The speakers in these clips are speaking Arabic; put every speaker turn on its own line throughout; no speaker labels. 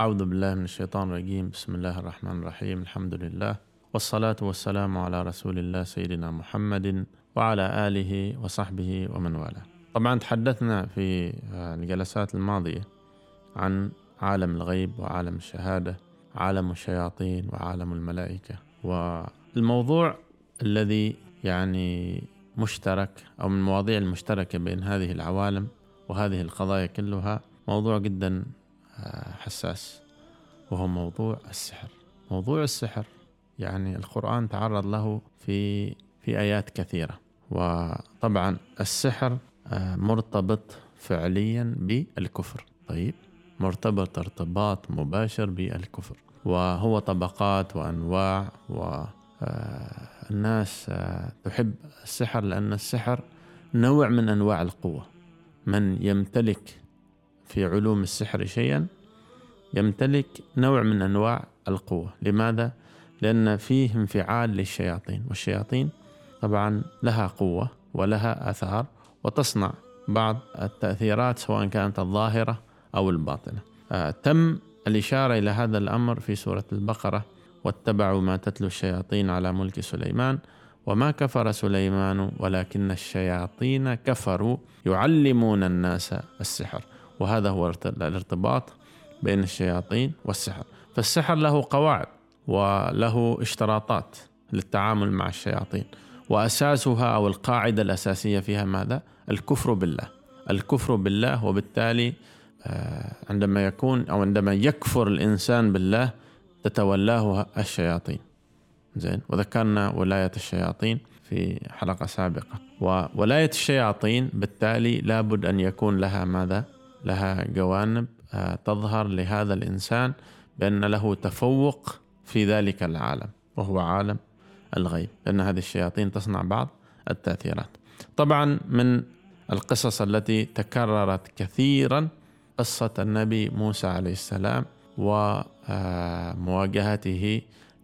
أعوذ بالله من الشيطان الرجيم. بسم الله الرحمن الرحيم. الحمد لله والصلاة والسلام على رسول الله سيدنا محمد وعلى آله وصحبه ومن والاه. طبعا تحدثنا في الجلسات الماضية عن عالم الغيب وعالم الشهادة عالم الشياطين وعالم الملائكة. والموضوع الذي يعني مشترك أو من المواضيع المشتركة بين هذه العوالم وهذه القضايا كلها موضوع جدا آه، حساس وهو موضوع السحر. موضوع السحر يعني القرآن تعرض له في في آيات كثيرة. وطبعا السحر آه، مرتبط فعليا بالكفر. طيب مرتبط ارتباط مباشر بالكفر. وهو طبقات وأنواع والناس آه، تحب السحر لأن السحر نوع من أنواع القوة. من يمتلك في علوم السحر شيئا يمتلك نوع من أنواع القوة. لماذا؟ لأن فيه انفعال للشياطين والشياطين طبعا لها قوة ولها آثار وتصنع بعض التأثيرات سواء كانت الظاهرة أو الباطنة. آه تم الإشارة إلى هذا الأمر في سورة البقرة واتبعوا ما تتلو الشياطين على ملك سليمان وما كفر سليمان ولكن الشياطين كفروا يعلمون الناس السحر. وهذا هو الارتباط بين الشياطين والسحر. فالسحر له قواعد وله اشتراطات للتعامل مع الشياطين. وأساسها أو القاعدة الأساسية فيها ماذا؟ الكفر بالله. الكفر بالله وبالتالي آه، عندما يكون أو عندما يكفر الإنسان بالله تتولاه الشياطين. زين؟ وذكرنا ولاية الشياطين في حلقة سابقة. وولايه الشياطين بالتالي لابد أن يكون لها ماذا؟ لها جوانب آه، تظهر لهذا الإنسان بأن له تفوق في ذلك العالم وهو عالم الغيب لأن هذه الشياطين تصنع بعض التأثيرات. طبعا من القصص التي تكررت كثيرا قصة النبي موسى عليه السلام ومواجهته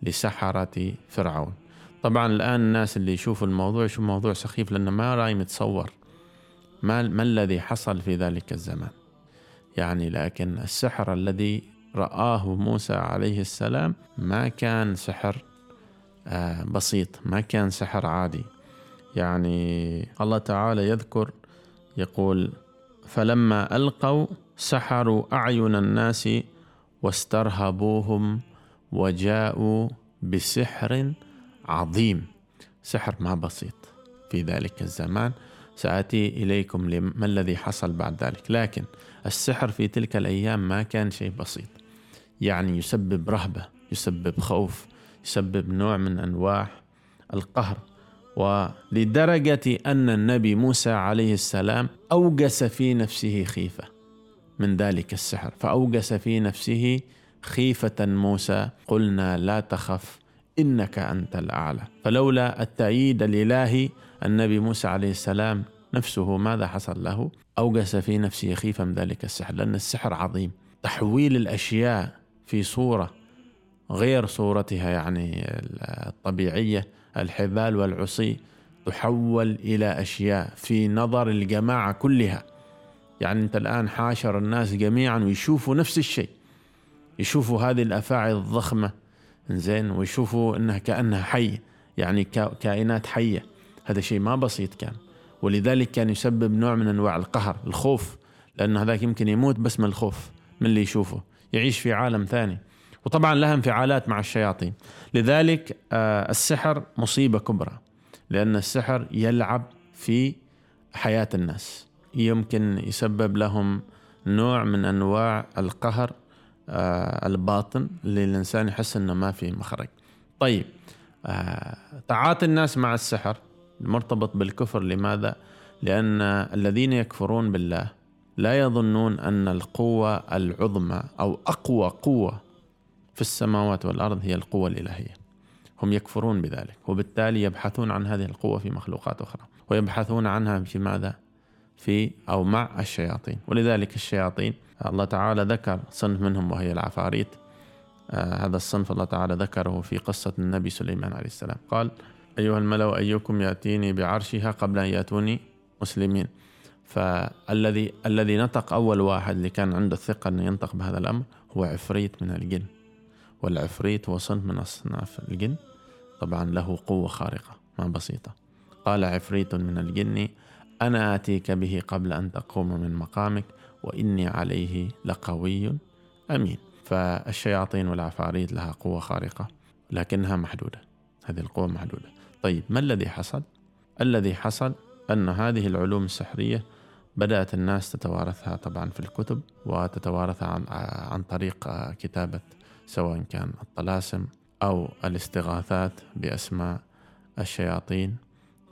لسحرة فرعون. طبعا الآن الناس اللي يشوفوا الموضوع يشوفوا موضوع سخيف لأنه ما راي متصور ما ما الذي حصل في ذلك الزمان. يعني لكن السحر الذي رآه موسى عليه السلام ما كان سحر آه، بسيط ما كان سحر عادي. يعني الله تعالى يذكر يقول فلما ألقوا سحروا أعين الناس واسترهبوهم وجاءوا بسحر عظيم. سحر ما بسيط في ذلك الزمان. سآتي إليكم ما الذي حصل بعد ذلك؟ لكن السحر في تلك الأيام ما كان شيء بسيط. يعني يسبب رهبة يسبب خوف يسبب نوع من أنواع القهر. ولدرجة أن النبي موسى عليه السلام أوجس في نفسه خيفة من ذلك السحر. فأوجس في نفسه خيفة موسى قلنا لا تخف إنك أنت الأعلى. فلولا التأييد الإلهي النبي موسى عليه السلام نفسه ماذا حصل له؟ أوجس في نفسه خيفة من ذلك السحر لأن السحر عظيم. تحويل الأشياء في صورة غير صورتها يعني الطبيعية الحبال والعصي تحول إلى أشياء في نظر الجماعة كلها. يعني أنت الآن حاشر الناس جميعا ويشوفوا نفس الشيء يشوفوا هذه الأفاعي الضخمة زين ويشوفوا أنها كأنها حي يعني كائنات حية. هذا شيء ما بسيط كان. ولذلك كان يسبب نوع من أنواع القهر الخوف لأنه هذاك يمكن يموت بس من الخوف من اللي يشوفه. يعيش في عالم ثاني. وطبعا لها انفعالات مع الشياطين. لذلك آه، السحر مصيبة كبرى لأن السحر يلعب في حياة الناس. يمكن يسبب لهم نوع من أنواع القهر آه، الباطن اللي الإنسان يحس إنه ما في مخرج. طيب آه، تعاطي الناس مع السحر. المرتبط بالكفر. لماذا؟ لأن الذين يكفرون بالله لا يظنون أن القوة العظمى أو أقوى قوة في السماوات والأرض هي القوة الإلهية. هم يكفرون بذلك وبالتالي يبحثون عن هذه القوة في مخلوقات أخرى. ويبحثون عنها في ماذا؟ في أو مع الشياطين. ولذلك الشياطين الله تعالى ذكر صنف منهم وهي العفاريت. آه هذا الصنف الله تعالى ذكره في قصة النبي سليمان عليه السلام. قال أيها الملأ أيكم يأتيني بعرشها قبل أن يأتوني مسلمين. فالذي الذي نطق أول واحد اللي كان عنده الثقة أنه ينطق بهذا الأمر هو عفريت من الجن. والعفريت هو صنف من أصناف الجن. طبعا له قوة خارقة ما بسيطة. قال عفريت من الجن أنا آتيك به قبل أن تقوم من مقامك وإني عليه لقوي أمين. فالشياطين والعفاريت لها قوة خارقة لكنها محدودة. هذه القوة محدودة. طيب ما الذي حصل؟ الذي حصل أن هذه العلوم السحرية بدأت الناس تتوارثها طبعا في الكتب وتتوارثها عن, عن طريق كتابة سواء كان الطلاسم أو الاستغاثات بأسماء الشياطين.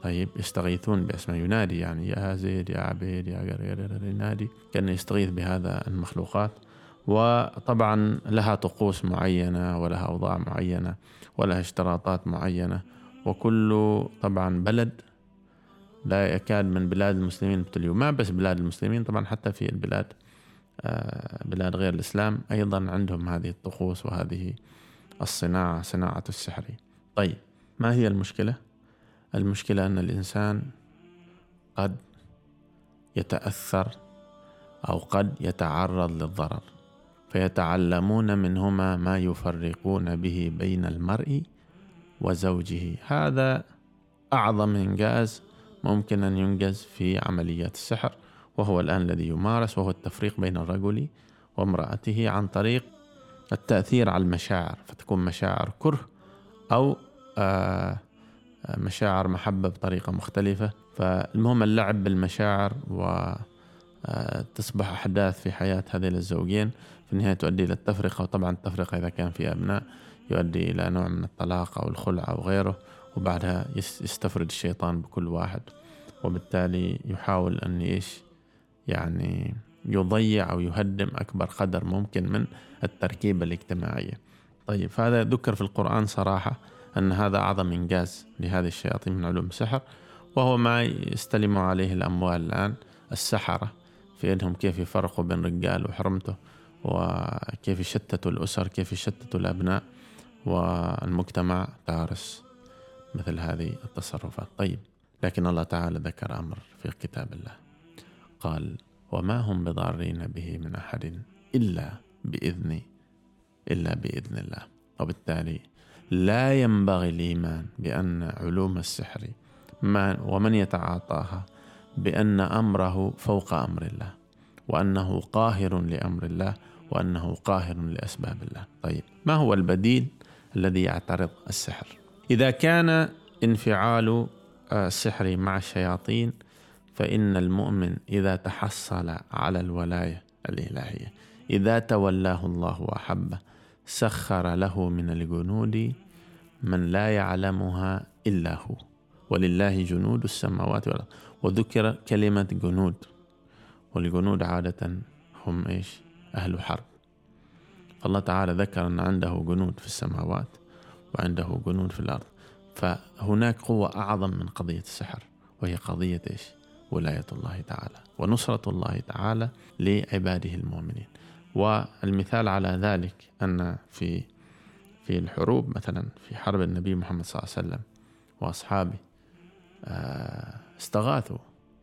طيب يستغيثون بأسماء ينادي يعني يا زيد يا عبيد يا قرير ينادي كان يستغيث بهذا المخلوقات. وطبعا لها طقوس معينة ولها أوضاع معينة ولها اشتراطات معينة. وكل طبعا بلد لا يكاد من بلاد المسلمين ابتليوا ما بس بلاد المسلمين طبعا حتى في البلاد آه، بلاد غير الإسلام أيضا عندهم هذه الطقوس وهذه الصناعة صناعة السحر طيب ما هي المشكلة؟ المشكلة أن الإنسان قد يتأثر أو قد يتعرض للضرر فيتعلمون منهما ما يفرقون به بين المرء وزوجه. هذا أعظم إنجاز ممكن أن ينجز في عمليات السحر وهو الآن الذي يمارس وهو التفريق بين الرجل وامرأته عن طريق التأثير على المشاعر. فتكون مشاعر كره أو آه مشاعر محبة بطريقة مختلفة. فالمهم اللعب بالمشاعر وتصبح آه، أحداث في حياة هذين الزوجين. في النهاية تؤدي إلى التفرقة وطبعا التفرقة إذا كان في أبناء يؤدي إلى نوع من الطلاق أو الخلع أو غيره وبعدها يستفرد الشيطان بكل واحد. وبالتالي يحاول أن إيش؟ يعني يضيع أو يهدم أكبر قدر ممكن من التركيبة الاجتماعية. طيب فهذا ذكر في القرآن صراحة أن هذا أعظم إنجاز لهذه الشياطين من علوم السحر وهو ما يستلم عليه الأموال الآن السحرة في أنهم كيف يفرقوا بين رجال وحرمته وكيف يشتتوا الأسر كيف يشتتوا الأبناء. والمجتمع دارس مثل هذه التصرفات. طيب لكن الله تعالى ذكر أمر في كتاب الله. قال وما هم بضارين به من أحد إلا بإذن إلا بإذن الله. وبالتالي لا ينبغي الإيمان بأن علوم السحر ومن يتعاطاها بأن أمره فوق أمر الله وأنه قاهر لأمر الله وأنه قاهر لأسباب الله. طيب ما هو البديل؟ الذي يعترض السحر. إذا كان انفعال السحر مع الشياطين فإن المؤمن إذا تحصل على الولاية الإلهية إذا تولاه الله وأحبه سخر له من الجنود من لا يعلمها إلا هو. ولله جنود السماوات والأرض. وذكر كلمة جنود. والجنود عادة هم إيش؟ أهل حرب. فالله تعالى ذكر أن عنده جنود في السماوات وعنده جنود في الأرض. فهناك قوة أعظم من قضية السحر وهي قضية إيش؟ ولاية الله تعالى ونصرة الله تعالى لعباده المؤمنين. والمثال على ذلك أن في في الحروب مثلا في حرب النبي محمد صلى الله عليه وسلم وأصحابه آه، استغاثوا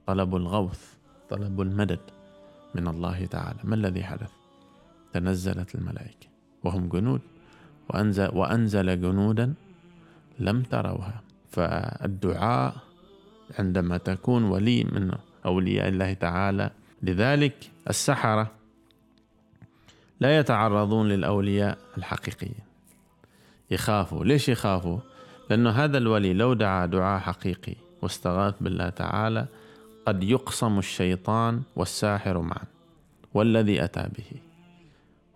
طلبوا الغوث طلبوا المدد من الله تعالى. ما الذي حدث؟ تنزلت الملائكة وهم جنود. وأنزل, وأنزل جنودا لم تروها. فالدعاء عندما تكون ولي من أولياء الله تعالى لذلك السحرة لا يتعرضون للأولياء الحقيقيين. يخافوا. ليش يخافوا؟ لأنه هذا الولي لو دعا دعاء حقيقي واستغاث بالله تعالى قد يقسم الشيطان والساحر معا والذي أتى به.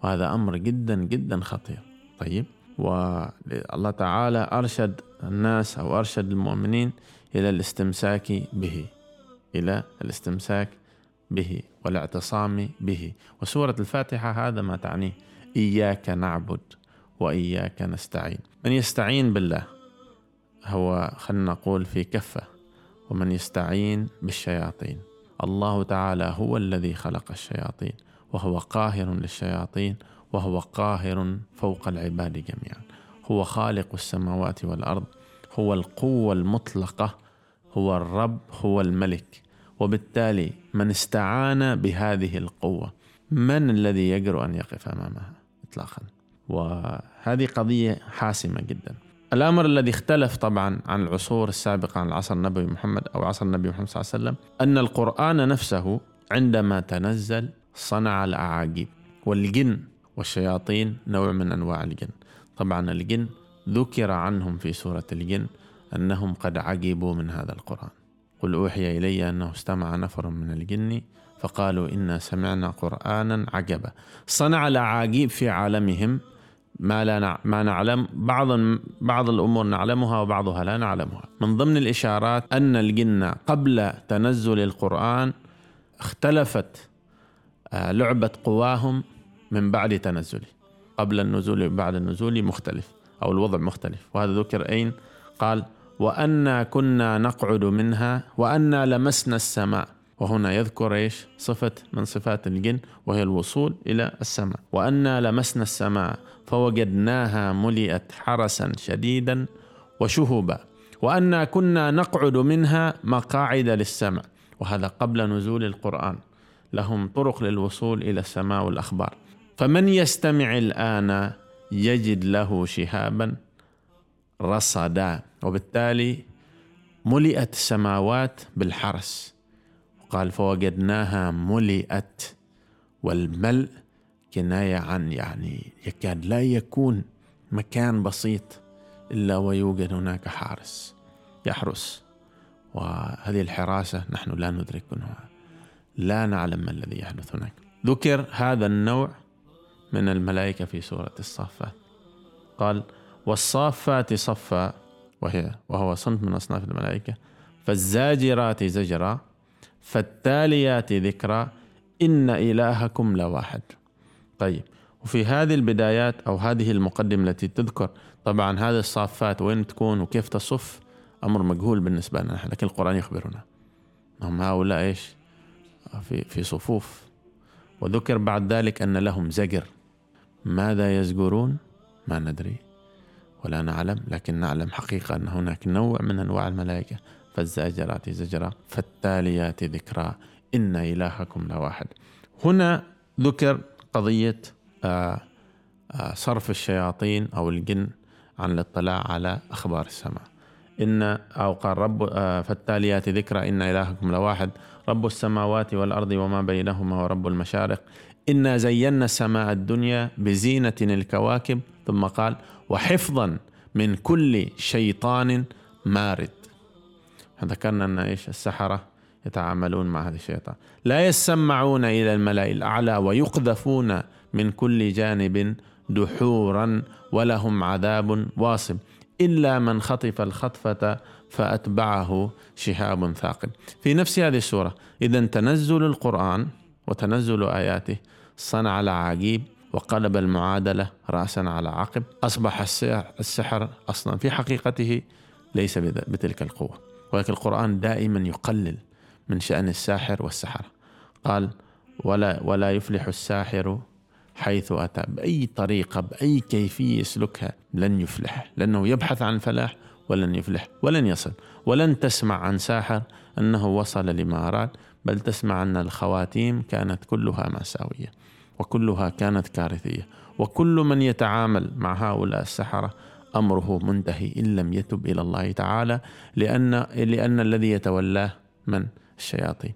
وهذا أمر جدا جدا خطير. طيب. والله تعالى أرشد الناس أو أرشد المؤمنين إلى الاستمساك به إلى الاستمساك به والاعتصام به. وسورة الفاتحة هذا ما تعنيه إياك نعبد وإياك نستعين. من يستعين بالله هو خلنا نقول في كفة ومن يستعين بالشياطين. الله تعالى هو الذي خلق الشياطين. وهو قاهر للشياطين وهو قاهر فوق العباد جميعا. هو خالق السماوات والأرض هو القوة المطلقة هو الرب هو الملك. وبالتالي من استعان بهذه القوة من الذي يجرؤ أن يقف أمامها إطلاقا؟ وهذه قضية حاسمة جدا. الأمر الذي اختلف طبعا عن العصور السابقة عن العصر النبوي محمد أو عصر النبي محمد صلى الله عليه وسلم أن القرآن نفسه عندما تنزل صنع الأعاجيب والجن والشياطين نوع من أنواع الجن. طبعا الجن ذكر عنهم في سورة الجن أنهم قد عجبوا من هذا القرآن. قل أوحي إلي أنه استمع نفر من الجن فقالوا إنا سمعنا قرآنا عجبا صنع الأعاجيب في عالمهم ما لا ما نعلم بعض بعض الأمور نعلمها وبعضها لا نعلمها. من ضمن الإشارات أن الجن قبل تنزل القرآن اختلفت آه، لعبة قواهم من بعد تنزله قبل النزول بعد النزول مختلف أو الوضع مختلف. وهذا ذكر اين قال وأنا كنا نقعد منها وأنا لمسنا السماء. وهنا يذكر إيش؟ صفة من صفات الجن وهي الوصول إلى السماء. وأنا لمسنا السماء فوجدناها ملئت حرسا شديدا وشهبا وأنا كنا نقعد منها مقاعد للسمع وهذا قبل نزول القرآن. لهم طرق للوصول إلى السماء والأخبار. فمن يستمع الآن يجد له شهابا رصدا وبالتالي ملئت السماوات بالحرس. قال فوجدناها ملئت والملء كناية عن يعني يكاد لا يكون مكان بسيط إلا ويوجد هناك حارس يحرس. وهذه الحراسة نحن لا ندرك منها. لا نعلم ما الذي يحدث هناك. ذكر هذا النوع من الملائكة في سورة الصافات قال والصافات صفا وهي وهو صنف من أصناف الملائكة. فالزاجرات زجرا فالتاليات ذكرا إن إلهكم لواحد. طيب وفي هذه البدايات أو هذه المقدمة التي تذكر طبعا هذه الصافات وين تكون وكيف تصف أمر مجهول بالنسبة لنا لكن القرآن يخبرنا. هم هؤلاء إيش؟ في, في صفوف. وذكر بعد ذلك أن لهم زجر. ماذا يزجرون؟ ما ندري. ولا نعلم لكن نعلم حقيقة أن هناك نوع من أنواع الملائكة. فالزاجرات زجرا فالتاليات ذكرى إن إلهكم لواحد. هنا ذكر قضية آه، آه، صرف الشياطين أو الجن عن الاطلاع على أخبار السماء. إن أو قال رب آه، فالتاليات ذكرى إن إلهكم لواحد. رب السماوات والأرض وما بينهما ورب المشارق. إنا زينا السماء الدنيا بزينة الكواكب. ثم قال وحفظا من كل شيطان مارد. ذكرنا أن إيش؟ السحرة يتعاملون مع هذا الشيطان. لا يسمعون إلى الملأ الأعلى ويقذفون من كل جانب دحورا ولهم عذاب واصب. إلا من خطف الخطفة فأتبعه شهاب ثاقب. في نفس هذه السورة إذا تنزل القرآن وتنزل آياته صنع العجيب وقلب المعادلة رأسا على عقب أصبح السحر أصلا في حقيقته ليس بتلك القوة. ولكن القرآن دائما يقلل من شأن الساحر والسحرة. قال ولا ولا يفلح الساحر حيث أتى بأي طريقة بأي كيفية يسلكها لن يفلح لأنه يبحث عن الفلاح ولن يفلح ولن يصل ولن تسمع عن ساحر أنه وصل لما أراد بل تسمع أن الخواتيم كانت كلها مأساوية وكلها كانت كارثية وكل من يتعامل مع هؤلاء السحرة أمره منتهي إن لم يتب إلى الله تعالى لأن لأن الذي يتولاه من؟ الشياطين.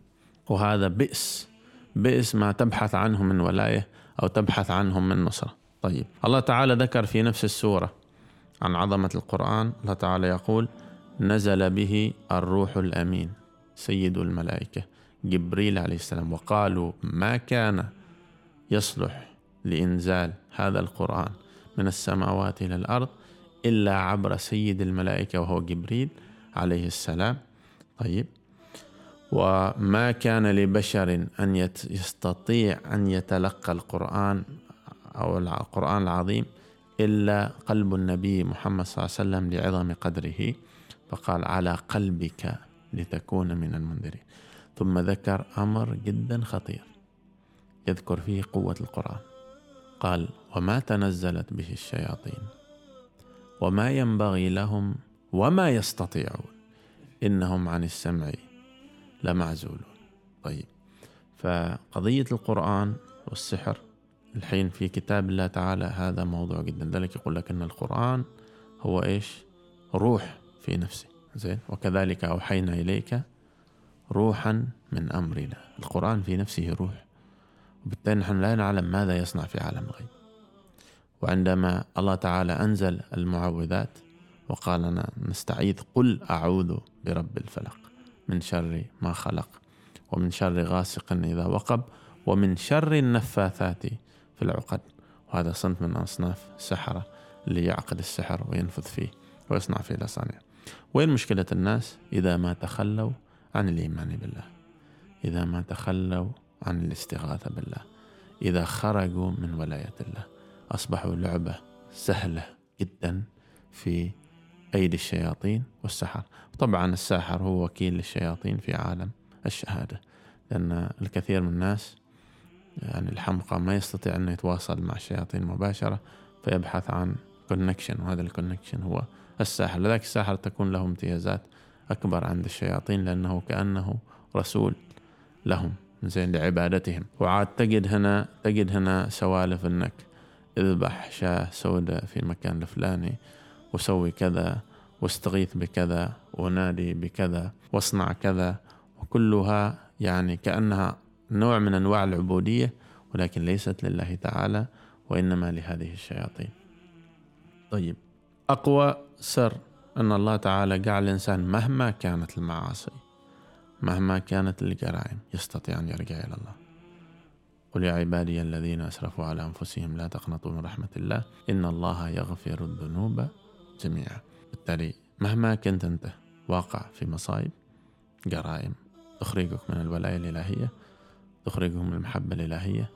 وهذا بئس بئس ما تبحث عنه من ولاية أو تبحث عنهم من نصرة. طيب الله تعالى ذكر في نفس السورة عن عظمة القرآن الله تعالى يقول نزل به الروح الأمين سيد الملائكة جبريل عليه السلام. وقالوا ما كان يصلح لإنزال هذا القرآن من السماوات إلى الأرض إلا عبر سيد الملائكة وهو جبريل عليه السلام. طيب. وما كان لبشر أن يستطيع أن يتلقى القرآن أو القرآن العظيم إلا قلب النبي محمد صلى الله عليه وسلم لعظم قدره فقال على قلبك لتكون من المنذرين. ثم ذكر أمر جدا خطير يذكر فيه قوة القرآن. قال وما تنزلت به الشياطين وما ينبغي لهم وما يستطيعون إنهم عن السمع لمعزولون. طيب فقضية القرآن والسحر الحين في كتاب الله تعالى هذا موضوع جدا. ذلك يقول لك أن القرآن هو إيش؟ روح في نفسه زين؟ وكذلك أوحينا إليك روحا من أمرنا. القرآن في نفسه روح. وبالتالي نحن لا نعلم ماذا يصنع في عالم الغيب وعندما الله تعالى أنزل المعوذات وقال لنا نستعيذ قل أعوذ برب الفلق من شر ما خلق ومن شر غاسق إذا وقب ومن شر النفاثات في العقد. وهذا صنف من أصناف السحرة اللي يعقد السحر وينفذ فيه ويصنع فيه الأصانع. وين مشكلة الناس؟ إذا ما تخلوا عن الإيمان بالله. إذا ما تخلوا عن الاستغاثة بالله. إذا خرجوا من ولاية الله. أصبحوا لعبة سهلة جدا في أيدي الشياطين والسحر. طبعا الساحر هو وكيل للشياطين في عالم الشهادة. لأن الكثير من الناس يعني الحمقى ما يستطيع أن يتواصل مع الشياطين مباشرة فيبحث عن connection وهذا ال connection هو الساحر. لذلك الساحر تكون له امتيازات أكبر عند الشياطين لأنه كأنه رسول لهم زين لعبادتهم. وعاد تجد هنا تجد هنا سوالف إنك اذبح شاة سوداء في مكان الفلاني وسوي كذا واستغيث بكذا ونادي بكذا واصنع كذا وكلها يعني كأنها نوع من أنواع العبودية ولكن ليست لله تعالى وإنما لهذه الشياطين. طيب أقوى سر أن الله تعالى جعل الإنسان مهما كانت المعاصي مهما كانت الجرائم يستطيع أن يرجع إلى الله. قل يا عبادي الذين أسرفوا على أنفسهم لا تقنطوا من رحمة الله إن الله يغفر الذنوب جميعا. بالتالي مهما كنت أنت واقع في مصايب جرائم تخرجك من الولاية الإلهية تخرجك من المحبة الإلهية.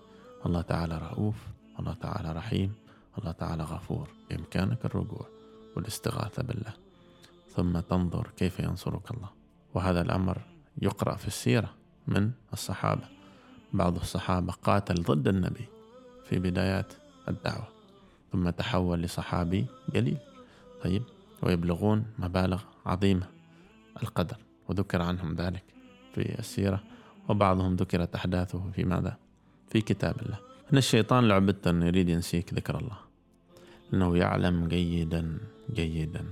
الله تعالى رؤوف الله تعالى رحيم الله تعالى غفور. بإمكانك الرجوع والاستغاثة بالله. ثم تنظر كيف ينصرك الله. وهذا الأمر يقرأ في السيرة من الصحابة. بعض الصحابة قاتل ضد النبي في بدايات الدعوة. ثم تحول لصحابي جليل طيب ويبلغون مبالغ عظيمة القدر. وذكر عنهم ذلك في السيرة. وبعضهم ذكرت أحداثه في ماذا؟ في كتاب الله. أن الشيطان لعبته أنه يريد ينسيك ذكر الله. لأنه يعلم جيدا جيدا.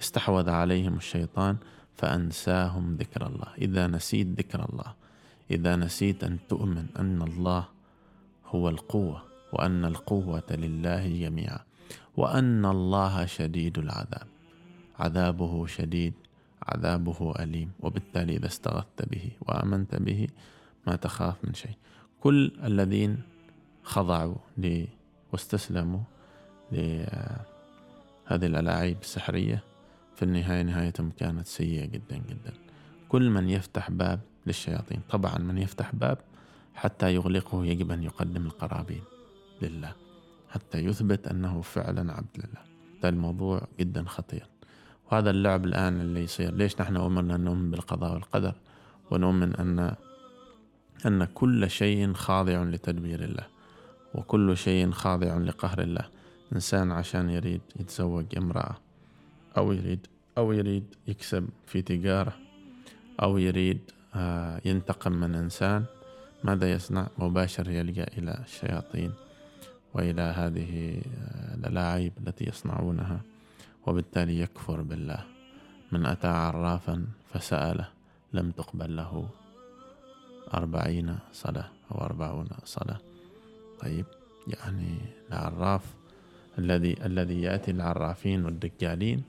استحوذ عليهم الشيطان فأنساهم ذكر الله. إذا نسيت ذكر الله إذا نسيت أن تؤمن أن الله هو القوة وأن القوة لله جميعا وأن الله شديد العذاب. عذابه شديد عذابه أليم. وبالتالي إذا استغثت به وآمنت به ما تخاف من شيء. كل الذين خضعوا لي واستسلموا لهذه الألاعيب السحرية في النهاية نهايتهم كانت سيئة جدا جدا. كل من يفتح باب للشياطين. طبعا من يفتح باب حتى يغلقه يجب أن يقدم القرابين لله حتى يثبت أنه فعلا عبد لله. هذا الموضوع جدا خطير. وهذا اللعب الآن اللي يصير. ليش نحن أمرنا أن نؤمن بالقضاء والقدر؟ ونؤمن أن أن كل شيء خاضع لتدبير الله وكل شيء خاضع لقهر الله. إنسان عشان يريد يتزوج امرأة أو يريد أو يريد يكسب في تجارة أو يريد آه، ينتقم من إنسان ماذا يصنع؟ مباشر يلجأ إلى الشياطين وإلى هذه آه، الألاعيب التي يصنعونها. وبالتالي يكفر بالله. من أتى عرافا فسأله لم تقبل له. أربعين صلاة أو أربعون صلاة. طيب يعني العراف الذي الذي يأتي العرافين والدجالين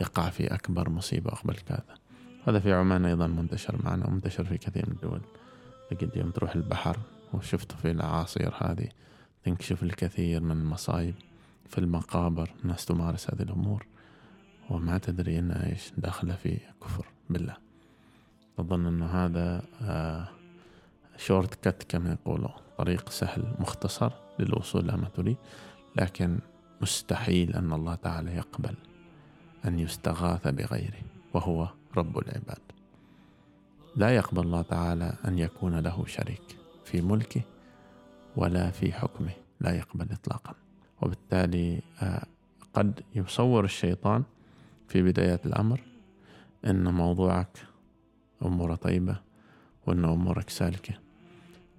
يقع في أكبر مصيبة أقبل كذا. هذا في عمان أيضا منتشر معنا ومنتشر في كثير من الدول. تجد يوم تروح البحر وشفت في الأعاصير هذه تنكشف الكثير من المصايب في المقابر الناس تمارس هذه الأمور. وما تدري إنها إيش داخلة في كفر بالله. أظن أنه هذا شورت آه، كت كما يقولوا. طريق سهل مختصر للوصول لما تريد لكن مستحيل أن الله تعالى يقبل أن يستغاث بغيره وهو رب العباد. لا يقبل الله تعالى أن يكون له شريك في ملكه ولا في حكمه لا يقبل إطلاقا. وبالتالي آه، قد يصور الشيطان في بداية الأمر أن موضوعك أمور طيبة وأن أمورك سالكة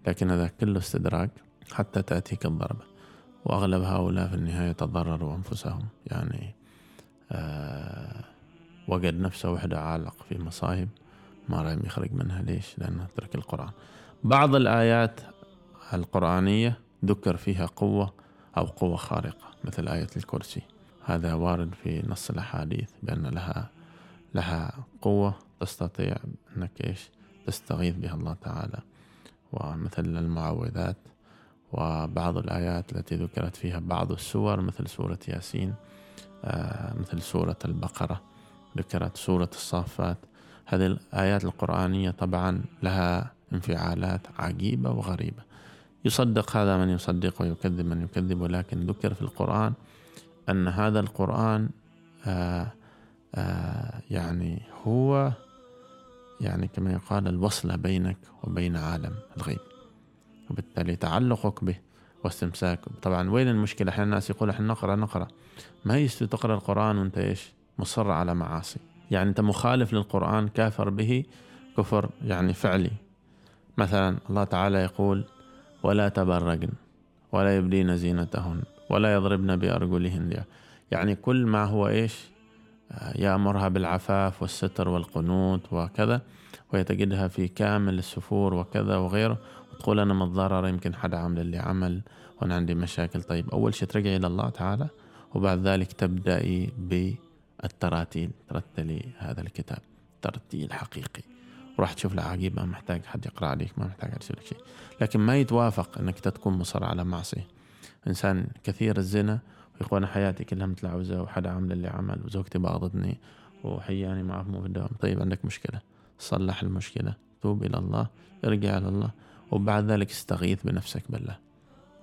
لكن هذا كله استدراك حتى تأتيك الضربة. وأغلب هؤلاء في النهاية تضرروا أنفسهم. يعني آه وجد نفسه وحده عالق في مصايب ما رأي يخرج منها. ليش؟ لأنه ترك القرآن. بعض الآيات القرآنية ذكر فيها قوة أو قوة خارقة مثل آية الكرسي. هذا وارد في نص الأحاديث بأن لها لها قوة تستطيع أنك إيش؟ تستغيث بها الله تعالى. ومثل المعوذات وبعض الآيات التي ذكرت فيها بعض السور مثل سورة ياسين آه، مثل سورة البقرة ذكرت سورة الصافات. هذه الآيات القرآنية طبعا لها انفعالات عجيبة وغريبة. يصدق هذا من يصدق ويكذب من يكذب ولكن ذكر في القرآن أن هذا القرآن آآ آه، آآ آه، يعني هو يعني كما يقال الوصلة بينك وبين عالم الغيب. وبالتالي تعلقك به واستمساك طبعا وين المشكلة؟ أحيانا الناس يقول إحنا نقرأ نقرأ. ما يستوي تقرأ القرآن وأنت إيش؟ مصر على معاصي. يعني أنت مخالف للقرآن كافر به كفر يعني فعلي. مثلا الله تعالى يقول ولا تبرجن ولا يبدين زينتهن. ولا يضربن بأرجلهن يعني كل ما هو إيش؟ آه، يأمرها بالعفاف والستر والقنوت وكذا ويتجدها في كامل السفور وكذا وغيره وتقول أنا متضرر يمكن حدا عمل اللي عمل وأنا عندي مشاكل. طيب أول شيء ترجعي إلى الله تعالى وبعد ذلك تبدأي بالتراتيل ترتلي هذا الكتاب ترتيل حقيقي. وراح تشوف له عقيب ما محتاج حد يقرأ عليك ما محتاج يسوي لك شيء. لكن ما يتوافق إنك تكون مصر على معصية. إنسان كثير الزنا ويقول أنا حياتي كلها متلعوزة وحدا عمل اللي عمل وزوجتي باغضتني وحياني معه مو في الدوام. طيب عندك مشكلة؟ صلح المشكلة توب إلى الله ارجع إلى الله وبعد ذلك استغيث بنفسك بالله.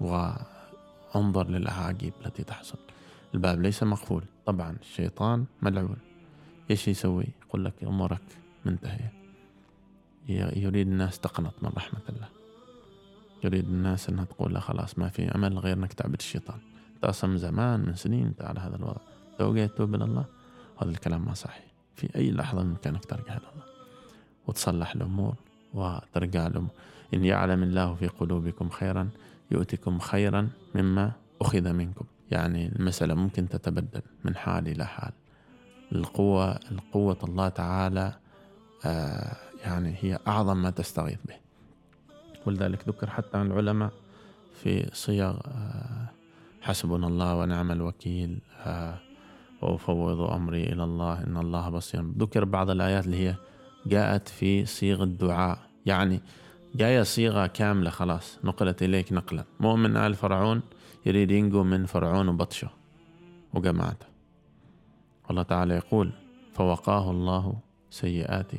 وانظر للأعاجيب التي تحصل. الباب ليس مقفول. طبعا الشيطان ملعون. إيش يسوي؟ يقول لك أمورك منتهية. يريد الناس تقنط من رحمة الله. يريد الناس أنها تقول لا خلاص ما في أمل غير أنك تعبد الشيطان. من زمان من سنين أنت على هذا الوضع. توقيت توب إلى الله هذا الكلام ما صحيح. في أي لحظة بإمكانك ترجع إلى الله وتصلح الأمور وترجع الأمور. إن يعلم الله في قلوبكم خيرا يؤتكم خيرا مما أخذ منكم. يعني المسألة ممكن تتبدل من حال إلى حال. القوة القوة الله تعالى آه يعني هي أعظم ما تستغيث به. ولذلك ذكر حتى عن العلماء في صيغ آه، حسبنا الله ونعم الوكيل آه، وأفوض أمري إلى الله إن الله بصير. ذكر بعض الآيات اللي هي جاءت في صيغ الدعاء. يعني جاية صيغة كاملة خلاص نقلت إليك نقلا. مؤمن آل فرعون يريد ينجو من فرعون وبطشه وجماعته. والله تعالى يقول فوقاه الله سيئات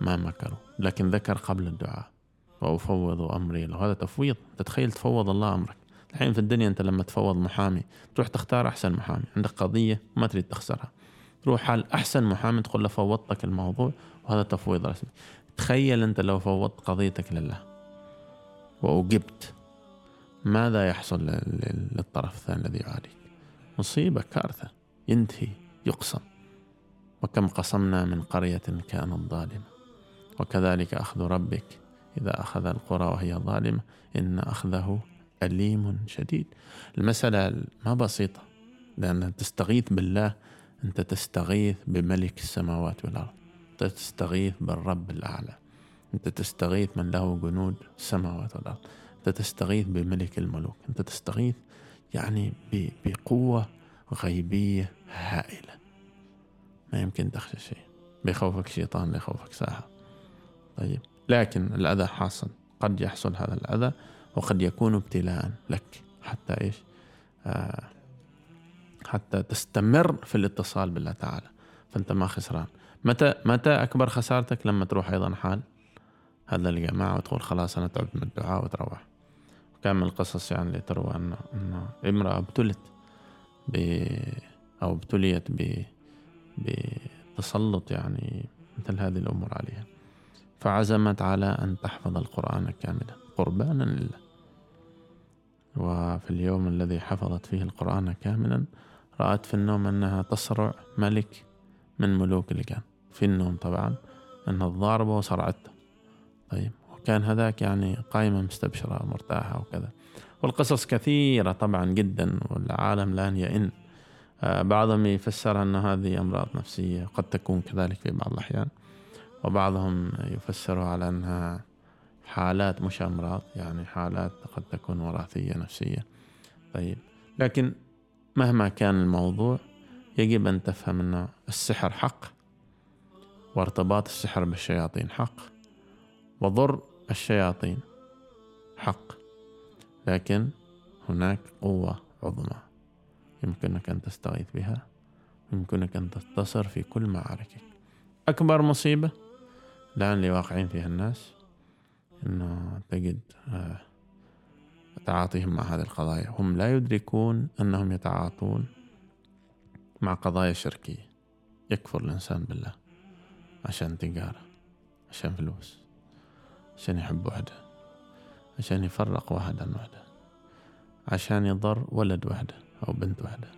ما مكروا. لكن ذكر قبل الدعاء. وأفوض أمري. له هذا تفويض تتخيل تفوض الله أمرك. الحين في الدنيا أنت لما تفوض محامي تروح تختار أحسن محامي. عندك قضية ما تريد تخسرها. تروح حال أحسن محامي تقول له فوضتك الموضوع وهذا تفويض رسمي. تخيل أنت لو فوضت قضيتك لله وأجبت ماذا يحصل للطرف الثاني الذي يعاليك مصيبة كارثة. ينتهي يقسم. وكم قصمنا من قرية كانت ظالمة وكذلك أخذ ربك إذا أخذ القرى وهي ظالمة إن أخذه أليم شديد. المسألة ما بسيطة لأن تستغيث بالله أنت تستغيث بملك السماوات والأرض أنت تستغيث بالرب الأعلى. أنت تستغيث من له جنود السماوات والأرض أنت تستغيث بملك الملوك أنت تستغيث يعني بقوة غيبية هائلة. ما يمكن تخشى شيء بيخوفك شيطان بيخوفك ساحر. طيب. لكن الأذى حاصل. قد يحصل هذا الأذى وقد يكون ابتلاء لك حتى إيش؟ آه حتى تستمر في الاتصال بالله تعالى. فأنت ما خسران. متى متى أكبر خسارتك؟ لما تروح أيضا حال هذا الجماعة وتقول خلاص أنا تعبت من الدعاء وتروح. كان من القصص يعني اللي تروى أنه, أنه امرأة ابتلت ب أو ابتليت ب بتسلط يعني مثل هذه الأمور عليها. فعزمت على أن تحفظ القرآن كاملا قربانا لله. وفي اليوم الذي حفظت فيه القرآن كاملا رأت في النوم أنها تصرع ملك من ملوك اللي كان في النوم طبعا أنها ضاربة وصرعته طيب كان هذاك يعني قائمة مستبشرة مرتاحة وكذا. والقصص كثيرة طبعا جدا والعالم الآن يئن. آه، بعضهم يفسرها أن هذه أمراض نفسية قد تكون كذلك في بعض الأحيان. وبعضهم يفسرها على أنها حالات مش أمراض يعني حالات قد تكون وراثية نفسية. طيب لكن مهما كان الموضوع يجب أن تفهم أن السحر حق وارتباط السحر بالشياطين حق وضر الشياطين حق. لكن هناك قوة عظمى يمكنك أن تستغيث بها يمكنك أن تنتصر في كل معاركك. أكبر مصيبة الآن اللي واقعين فيها الناس أنه تجد آه، تعاطيهم مع هذه القضايا. هم لا يدركون أنهم يتعاطون مع قضايا شركية. يكفر الإنسان بالله عشان تجارة عشان فلوس عشان يحب وحده عشان يفرق واحد عن وحده عشان يضر ولد وحده أو بنت وحده.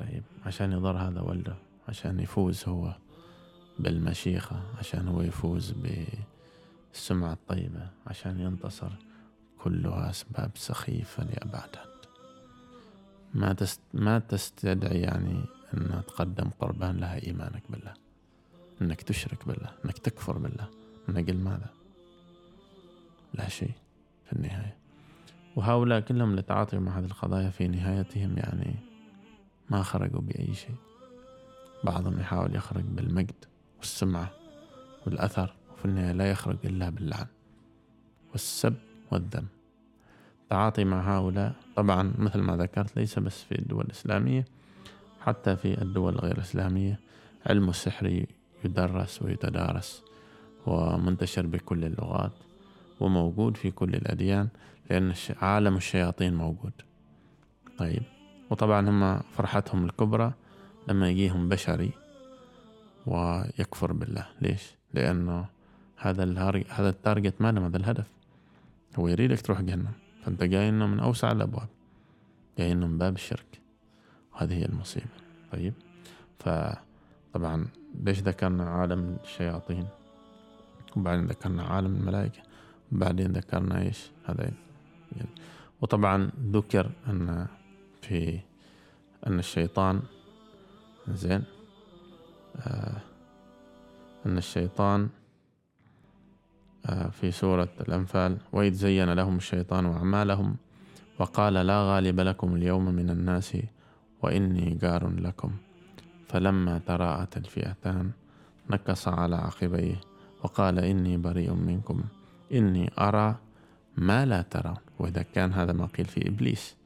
طيب عشان يضر هذا ولده عشان يفوز هو. بالمشيخة عشان هو يفوز بالسمعة الطيبة عشان ينتصر كلها أسباب سخيفة لأبعد حد ما تست ما تستدعي يعني أن تقدم قربان لها إيمانك بالله أنك تشرك بالله أنك تكفر بالله أجل ماذا؟ لا شيء في النهاية. وهؤلاء كلهم اللي تعاطوا مع هذه القضايا في نهايتهم يعني ما خرجوا بأي شيء. بعضهم يحاول يخرج بالمجد. والسمعة والأثر وفي النهاية لا يخرج إلا باللعن والسب والذم. التعاطي مع هؤلاء طبعا مثل ما ذكرت ليس بس في الدول الإسلامية حتى في الدول الغير الإسلامية علم السحر يدرس ويتدارس ومنتشر بكل اللغات وموجود في كل الأديان لأن عالم الشياطين موجود. طيب وطبعا هم فرحتهم الكبرى لما يجيهم بشري ويكفر بالله. ليش؟ لأنه هذا هذا التارجت ما هذا الهدف. هو يريدك تروح جهنم. فأنت جاي إنه من أوسع الأبواب. جاي إنه من باب الشرك. وهذه هي المصيبة. طيب؟ فطبعا ليش ذكرنا عالم الشياطين؟ وبعدين ذكرنا عالم الملائكة. وبعدين ذكرنا إيش؟ هذا يعني. وطبعا ذكر أن في أن الشيطان زين أن الشيطان آه في سورة الأنفال وإذ زين لهم الشيطان أعمالهم وقال لا غالب لكم اليوم من الناس وإني جار لكم. فلما تراءت الفئتان نكص على عقبيه وقال إني بريء منكم إني أرى ما لا ترون وإذا كان هذا ما قيل في إبليس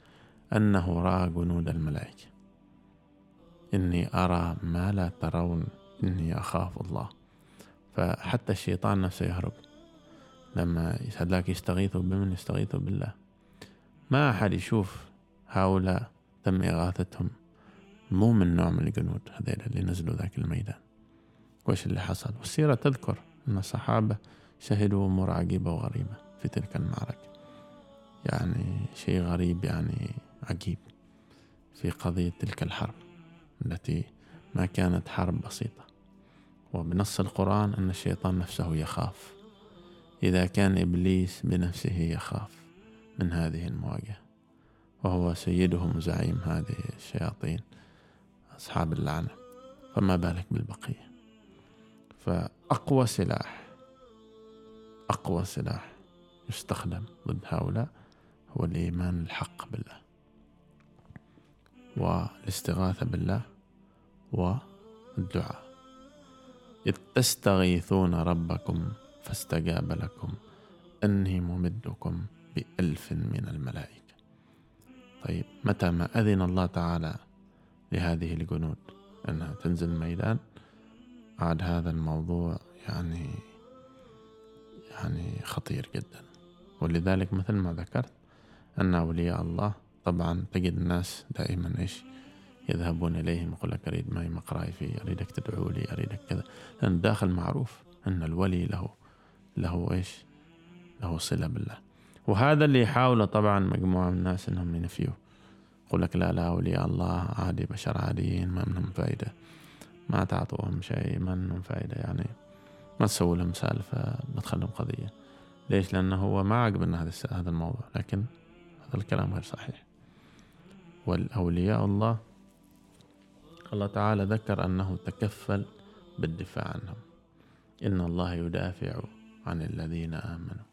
أنه رأى جنود الملائكة. إني أرى ما لا ترون إني أخاف الله. فحتى الشيطان نفسه يهرب. لما هذاك يستغيثوا بمن يستغيثوا بالله. ما أحد يشوف هؤلاء تم إغاثتهم. مو من نوع من الجنود هذيل اللي نزلوا ذاك الميدان. وش اللي حصل؟ والسيرة تذكر أن الصحابة شهدوا أمور عجيبة وغريبة في تلك المعركة. يعني شيء غريب يعني عجيب في قضية تلك الحرب. التي ما كانت حرب بسيطة. وبنص القرآن أن الشيطان نفسه يخاف. إذا كان إبليس بنفسه يخاف من هذه المواجهة. وهو سيدهم زعيم هذه الشياطين أصحاب اللعنة. فما بالك بالبقية؟ فأقوى سلاح أقوى سلاح يستخدم ضد هؤلاء هو الإيمان الحق بالله. والاستغاثة بالله والدعاء. إذ تستغيثون ربكم فاستجاب لكم. أني ممدكم بألف من الملائكة. طيب متى ما أذن الله تعالى لهذه الجنود أنها تنزل الميدان عاد هذا الموضوع يعني يعني خطير جدا. ولذلك مثل ما ذكرت أن أولياء الله طبعا تجد الناس دائما إيش يذهبون إليهم يقول لك أريد معي مقراي فيه أريدك تدعو لي أريدك كذا. لأن الداخل معروف أن الولي له له إيش؟ له صلة بالله. وهذا اللي يحاولوا طبعا مجموعة من الناس إنهم ينفيوه. يقول لك لا لا أولياء الله عادي بشر عاديين ما منهم فايدة. ما تعطوهم شيء ما منهم فايدة يعني. ما تسووا لهم سالفة ما تخلهم قضية. ليش؟ لأنه هو ما هذا هذا الموضوع لكن هذا الكلام غير صحيح. والأولياء الله. الله تعالى ذكر أنه تكفل بالدفاع عنهم. إن الله يدافع عن الذين آمنوا.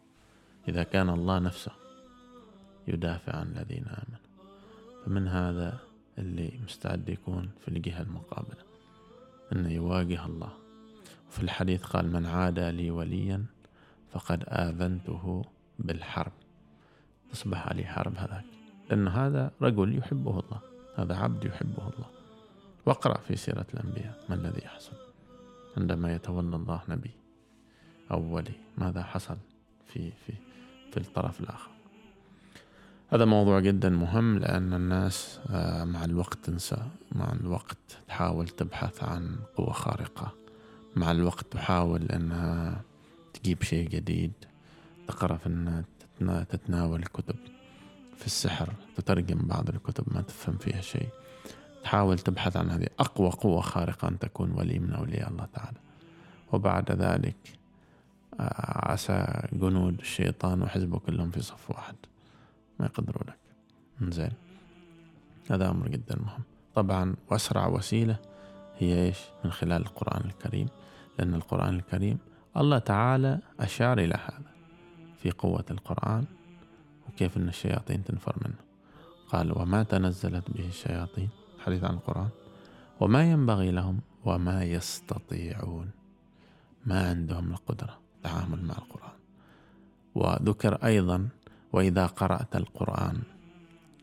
إذا كان الله نفسه يدافع عن الذين آمنوا. فمن هذا اللي مستعد يكون في الجهة المقابلة. أنه يواجه الله. وفي الحديث قال من عادى لي وليا فقد آذنته بالحرب. تصبح عليه حرب هذاك. لأن هذا رجل يحبه الله هذا عبد يحبه الله. واقرأ في سيرة الأنبياء ما الذي يحصل عندما يتولى الله نبي أو ولي ماذا حصل في في في الطرف الآخر. هذا موضوع جدا مهم لأن الناس آه، مع الوقت تنسى مع الوقت تحاول تبحث عن قوة خارقة. مع الوقت تحاول أنها تجيب شيء جديد تقرأ في النت تتناول كتب في السحر تترجم بعض الكتب ما تفهم فيها شيء. تحاول تبحث عن هذه أقوى قوة خارقة أن تكون ولي من أولياء الله تعالى. وبعد ذلك آه، عسى جنود الشيطان وحزبه كلهم في صف واحد. ما يقدروا لك. زين هذا أمر جدا مهم. طبعا وأسرع وسيلة هي إيش؟ من خلال القرآن الكريم. لأن القرآن الكريم الله تعالى أشار إلى هذا في قوة القرآن. وكيف أن الشياطين تنفر منه؟ قال وما تنزلت به الشياطين؟ حديث عن القرآن. وما ينبغي لهم وما يستطيعون. ما عندهم القدرة التعامل مع القرآن. وذكر أيضا وإذا قرأت القرآن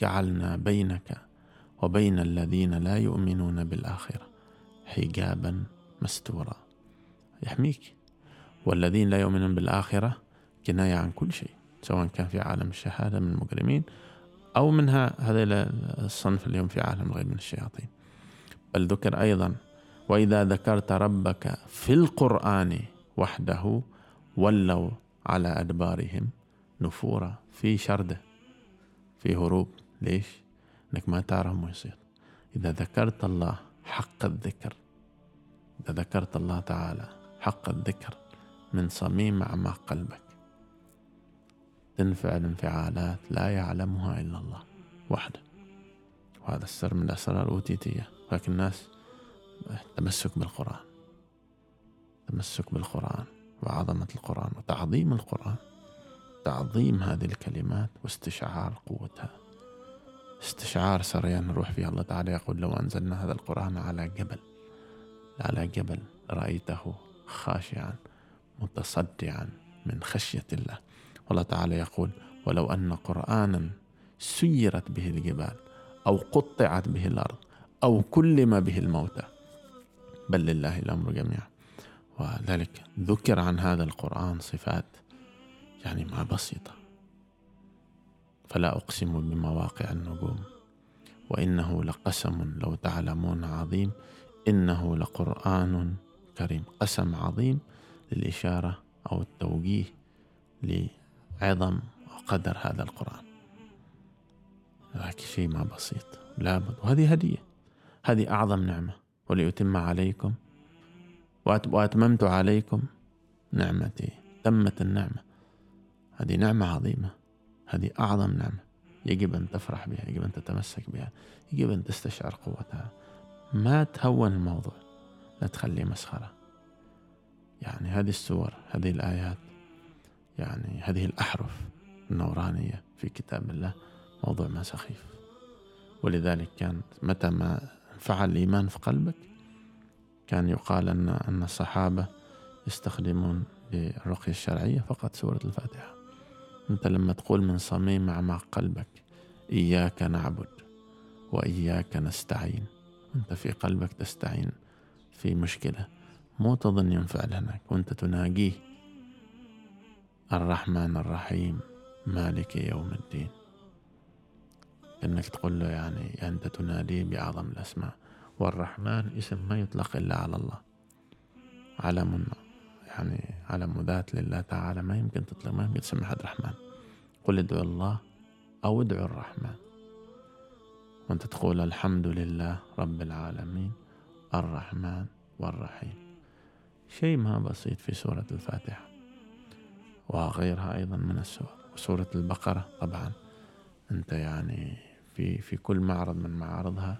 جعلنا بينك وبين الذين لا يؤمنون بالآخرة حجابا مستورا. يحميك. والذين لا يؤمنون بالآخرة كناية عن كل شيء. سواء كان في عالم الشهادة من المجرمين أو منها هذا الصنف اليوم في عالم الغيب من الشياطين. بل ذكر أيضا وإذا ذكرت ربك في القرآن وحده ولوا على أدبارهم نفورا في شردة. في هروب. ليش؟ انك ما تعرف ما يصير. إذا ذكرت الله حق الذكر إذا ذكرت الله تعالى حق الذكر من صميم أعماق قلبك. تنفعل انفعالات لا يعلمها إلا الله وحده. وهذا السر من الاسرار الأوتيتية. لكن الناس تمسك بالقرآن. تمسك بالقرآن وعظمة القرآن وتعظيم القرآن. تعظيم هذه الكلمات واستشعار قوتها. استشعار سريان الروح فيها. الله تعالى يقول لو أنزلنا هذا القرآن على جبل على جبل رأيته خاشعا متصدعا من خشية الله. والله تعالى يقول ولو أن قرآنا سيرت به الجبال أو قطعت به الأرض أو كلم به الموتى. بل لله الأمر جميعا. وذلك ذكر عن هذا القرآن صفات يعني ما بسيطة. فلا أقسم بمواقع النجوم. وإنه لقسم لو تعلمون عظيم. إنه لقرآن كريم. قسم عظيم للإشارة أو التوجيه لعظم وقدر هذا القرآن. لكن شيء ما بسيط لابد. وهذه هدية. هذه أعظم نعمة. ولأتم عليكم وأتممت عليكم نعمتي. تمت النعمة. هذه نعمة عظيمة. هذه أعظم نعمة. يجب أن تفرح بها يجب أن تتمسك بها يجب أن تستشعر قوتها. ما تهون الموضوع. لا تخليه مسخرة. يعني هذه السور هذه الآيات يعني هذه الأحرف النورانية في كتاب الله موضوع ما سخيف. ولذلك كان متى ما فعل الإيمان في قلبك كان يقال أن أن الصحابة يستخدمون للرقية الشرعية فقط سورة الفاتحة. أنت لما تقول من صميم أعماق قلبك إياك نعبد وإياك نستعين. أنت في قلبك تستعين في مشكلة مو تظن ينفعل هناك وأنت تناجيه. الرحمن الرحيم مالك يوم الدين. إنك تقول له يعني أنت تناديه بأعظم الأسماء. والرحمن اسم ما يطلق إلا على الله. علم يعني علم ذات لله تعالى. ما يمكن تطلق ما يمكن تسمي حد رحمن. قل ادعوا الله أو ادعوا الرحمن. وأنت تقول الحمد لله رب العالمين الرحمن والرحيم. شيء ما بسيط في سورة الفاتحة. وغيرها أيضا من السور. وسورة البقرة طبعا. أنت يعني في في كل معرض من معارضها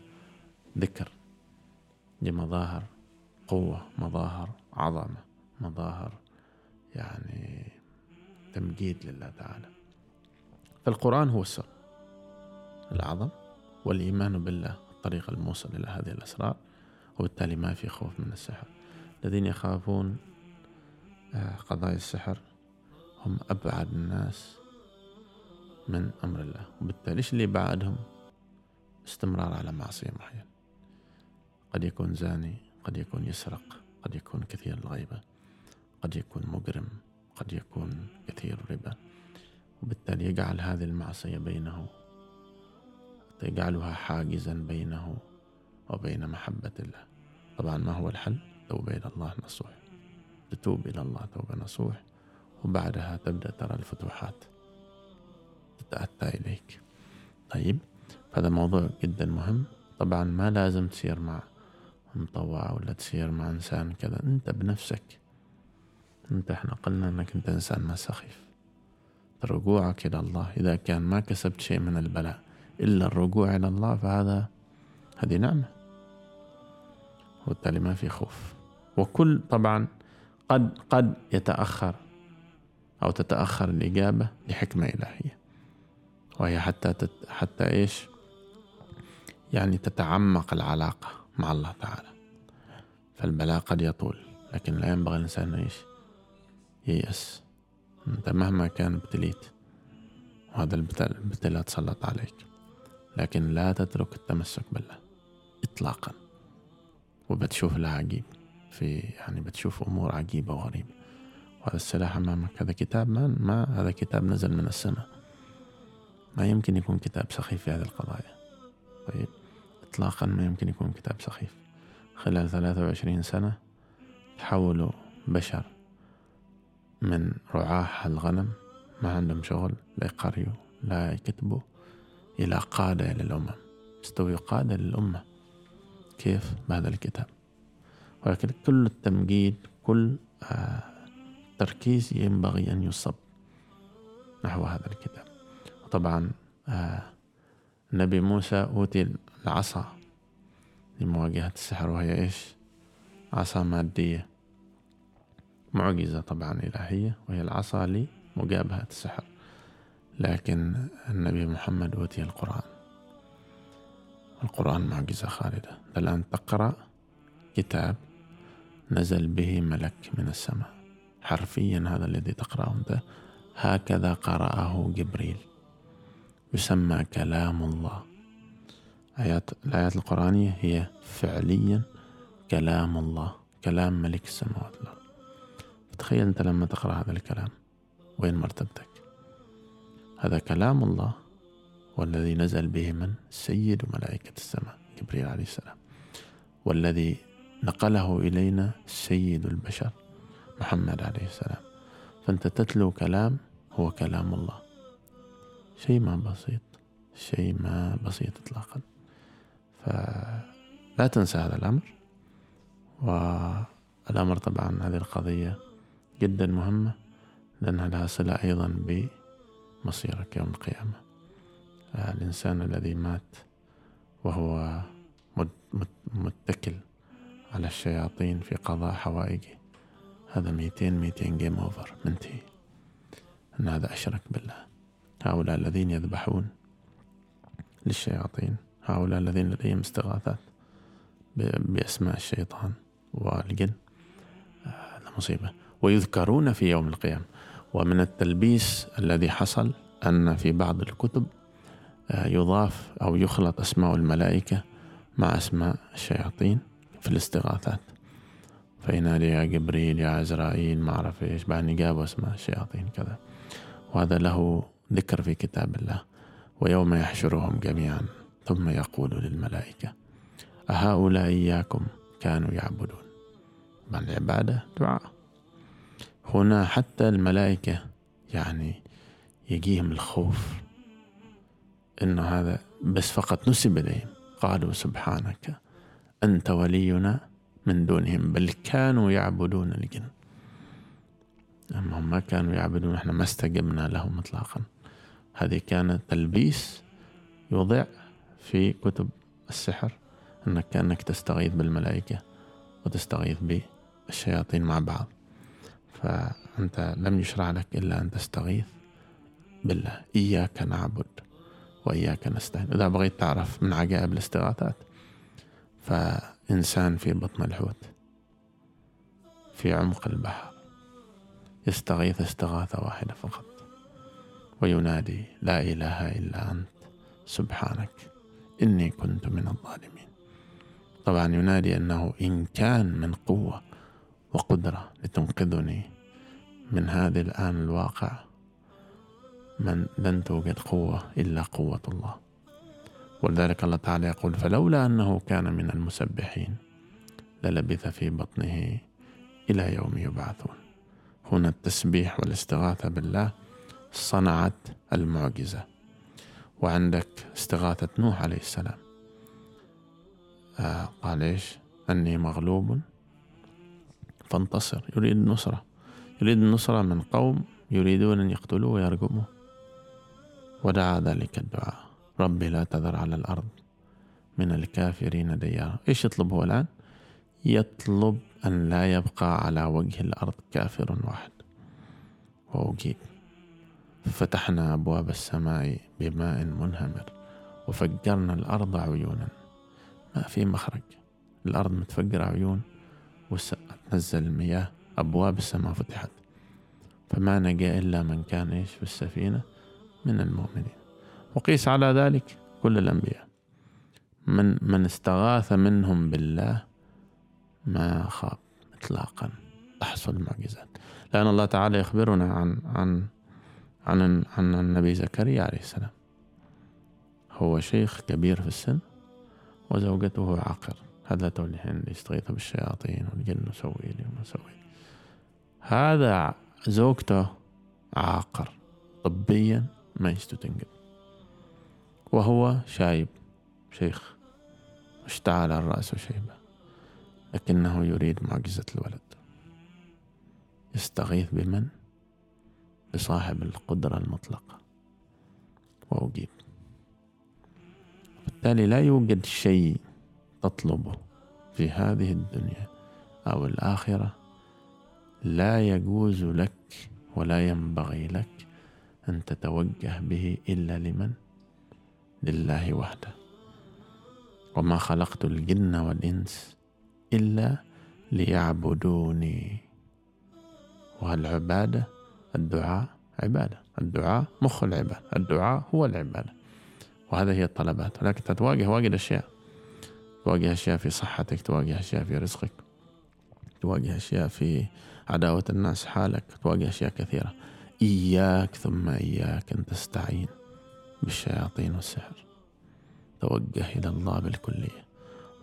ذكر لمظاهر قوة مظاهر عظمة مظاهر يعني تمجيد لله تعالى. فالقرآن هو السر الأعظم والإيمان بالله الطريق الموصل إلى هذه الأسرار. وبالتالي ما في خوف من السحر. الذين يخافون آه، قضايا السحر هم أبعد الناس من أمر الله. وبالتالي إيش اللي بعدهم استمرار على معصية معينة. قد يكون زاني قد يكون يسرق قد يكون كثير الغيبة قد يكون مجرم قد يكون كثير الربا وبالتالي يجعل هذه المعصية بينه يجعلها حاجزا بينه وبين محبة الله. طبعا ما هو الحل؟ توبة إلى الله نصوح. تتوب إلى الله توبة نصوح. وبعدها تبدأ ترى الفتوحات تتأتى إليك. طيب هذا موضوع جدا مهم. طبعا ما لازم تسير مع مطوع ولا تسير مع إنسان كذا. أنت بنفسك. أنت إحنا قلنا أنك أنت إنسان ما سخيف. رجوعك إلى الله. إذا كان ما كسبت شيء من البلاء إلا الرجوع إلى الله فهذا هذه نعمة. وبالتالي ما في خوف. وكل طبعا قد قد يتأخر أو تتأخر الإجابة لحكمة إلهية. وهي حتى تت حتى إيش؟ يعني تتعمق العلاقة مع الله تعالى. فالبلاء قد يطول لكن لا ينبغي الإنسان إيش؟ ييأس. أنت مهما كان ابتليت وهذا الابتلاء تسلط عليك. لكن لا تترك التمسك بالله إطلاقا. وبتشوف لها عجيب في يعني بتشوف أمور عجيبة وغريبة. وهذا السلاح أمامك. هذا كتاب ما, ما هذا كتاب نزل من السماء. ما يمكن يكون كتاب سخيف في هذه القضايا. طيب إطلاقا ما يمكن يكون كتاب سخيف. خلال ثلاثة وعشرين سنة تحولوا بشر من رعاة الغنم ما عندهم شغل لا يقريوا لا يكتبوا إلى قادة للأمم. استوي قادة للأمة. كيف؟ بهذا الكتاب. ولكن كل التمجيد كل آه تركيز ينبغي أن يصب نحو هذا الكتاب. وطبعا آه النبي موسى أوتي العصا لمواجهة السحر وهي إيش؟ عصا مادية. معجزة طبعا إلهية وهي العصا لمجابهة السحر. لكن النبي محمد أوتي القرآن. القرآن معجزة خالدة. الآن تقرأ كتاب نزل به ملك من السماء. حرفيا هذا الذي تقرأه أنت. هكذا قرأه جبريل. يسمى كلام الله. آيات الآيات القرآنية هي فعليا كلام الله. كلام ملك السماوات والأرض. تخيل أنت لما تقرأ هذا الكلام وين مرتبتك؟ هذا كلام الله والذي نزل به من؟ سيد ملائكة السماء جبريل عليه السلام. والذي نقله إلينا سيد البشر. محمد عليه السلام. فأنت تتلو كلام هو كلام الله. شيء ما بسيط شيء ما بسيط إطلاقا. فلا تنسى هذا الأمر. والأمر طبعا هذه القضية جدا مهمة لأنها لها صلة أيضا بمصيرك يوم القيامة. الإنسان الذي مات وهو متكل على الشياطين في قضاء حوائجه. هذا ميتين ميتين جيم أوفر منتهي. أن هذا أشرك بالله. هؤلاء الذين يذبحون للشياطين هؤلاء الذين لديهم استغاثات بأسماء الشيطان والجن. هذا مصيبة. ويذكرون في يوم القيامة. ومن التلبيس الذي حصل أن في بعض الكتب آه، يضاف أو يخلط أسماء الملائكة مع أسماء الشياطين في الاستغاثات. فينادي يا جبريل يا عزرائيل ما أعرف إيش بعدين جابوا أسماء الشياطين كذا. وهذا له ذكر في كتاب الله ويوم يحشرهم جميعا ثم يقول للملائكة أهؤلاء إياكم كانوا يعبدون. مع العبادة دعاء. هنا حتى الملائكة يعني يجيهم الخوف إنه هذا بس فقط نسب إليهم. قالوا سبحانك أنت ولينا من دونهم بل كانوا يعبدون الجن. أما هم ما كانوا يعبدون إحنا ما استجبنا لهم إطلاقا. هذه كانت تلبيس يوضع في كتب السحر أنك كأنك تستغيث بالملائكة وتستغيث بالشياطين مع بعض. فأنت لم يشرع لك إلا أن تستغيث بالله. إياك نعبد وإياك نستعين. إذا بغيت تعرف من عجائب الاستغاثات فإنسان في بطن الحوت في عمق البحر يستغيث استغاثة واحدة فقط وينادي لا إله إلا أنت سبحانك إني كنت من الظالمين. طبعا ينادي أنه إن كان من قوة وقدرة لتنقذني من هذه الآن الواقع من لن توجد قوة إلا قوة الله. ولذلك الله تعالى يقول فلولا أنه كان من المسبحين للبث في بطنه إلى يوم يبعثون. هنا التسبيح والاستغاثة بالله صنعت المعجزة. وعندك استغاثة نوح عليه السلام. آه قال إيش؟ أني مغلوب فانتصر. يريد النصرة. يريد النصرة من قوم يريدون أن يقتلوه ويرجموه. ودعا ذلك الدعاء. ربي لا تذر على الأرض من الكافرين ديارا. إيش يطلب هو الآن؟ يطلب أن لا يبقى على وجه الأرض كافر واحد. وأجيب ففتحنا أبواب السماء بماء منهمر وفجرنا الأرض عيونا. ما في مخرج. الأرض متفجرة عيون وتنزل المياه أبواب السماء فتحت. فما نجا إلا من كان إيش في السفينة؟ من المؤمنين. وقيس على ذلك كل الأنبياء. من من استغاث منهم بالله ما خاب إطلاقا. تحصل معجزات لأن الله تعالى يخبرنا عن عن عن عن النبي زكريا عليه السلام. هو شيخ كبير في السن وزوجته عاقر. هذا توليهن يستغيث بالشياطين والجن وسوي لي وما سوي هذا زوجته عاقر. طبيا ما يستتنقل. وهو شايب شيخ. اشتعل الرأس شيبة لكنه يريد معجزة الولد. يستغيث بمن؟ بصاحب القدرة المطلقة. وأجيب. بالتالي لا يوجد شيء تطلبه في هذه الدنيا أو الآخرة. لا يجوز لك ولا ينبغي لك أن تتوجه به إلا لمن؟ لله وحده. وما خلقت الجن والإنس إلا ليعبدوني. والعبادة الدعاء عبادة. الدعاء مخ العبادة. الدعاء هو العبادة. وهذه هي الطلبات. ولكن تتواجه واجد أشياء. تواجه أشياء في صحتك. تواجه أشياء في رزقك. تواجه أشياء في عداوة الناس حالك. تواجه أشياء كثيرة. إياك ثم إياك أن تستعين. بالشياطين والسحر. توجه إلى الله بالكلية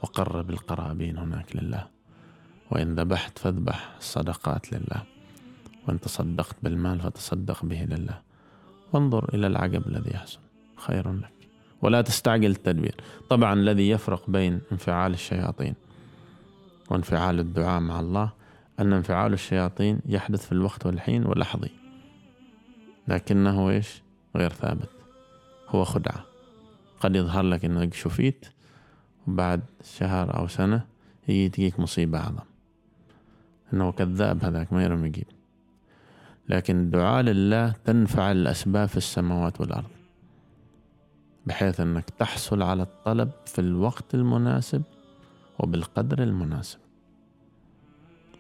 وقرب القرابين هناك لله. وإن ذبحت فاذبح الصدقات لله. وإن تصدقت بالمال فتصدق به لله. وانظر إلى العجب الذي يحصل. خير لك. ولا تستعجل التدبير. طبعا الذي يفرق بين انفعال الشياطين وانفعال الدعاء مع الله أن انفعال الشياطين يحدث في الوقت والحين واللحظي لكنه إيش؟ غير ثابت. هو خدعة. قد يظهر لك أنك شفيت وبعد شهر أو سنة هي تجيك مصيبة أعظم. أنه كذاب هذاك ما يرمي يجيب. لكن الدعاء لله تنفع الأسباب في السماوات والأرض. بحيث أنك تحصل على الطلب في الوقت المناسب وبالقدر المناسب.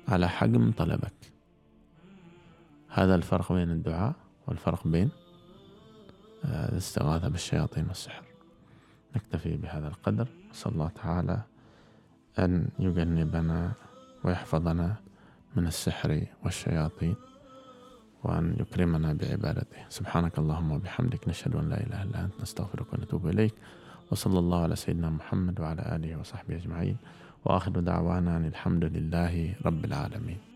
على حجم طلبك. هذا الفرق بين الدعاء والفرق بين الاستغاثة بالشياطين والسحر. نكتفي بهذا القدر. نسأل الله تعالى أن يجنبنا ويحفظنا من السحر والشياطين وأن يكرمنا بعبادته. سبحانك اللهم وبحمدك. نشهد أن لا إله إلا أنت. نستغفرك ونتوب إليك. وصلى الله على سيدنا محمد وعلى آله وصحبه أجمعين. وآخر دعوانا أن الحمد لله رب العالمين.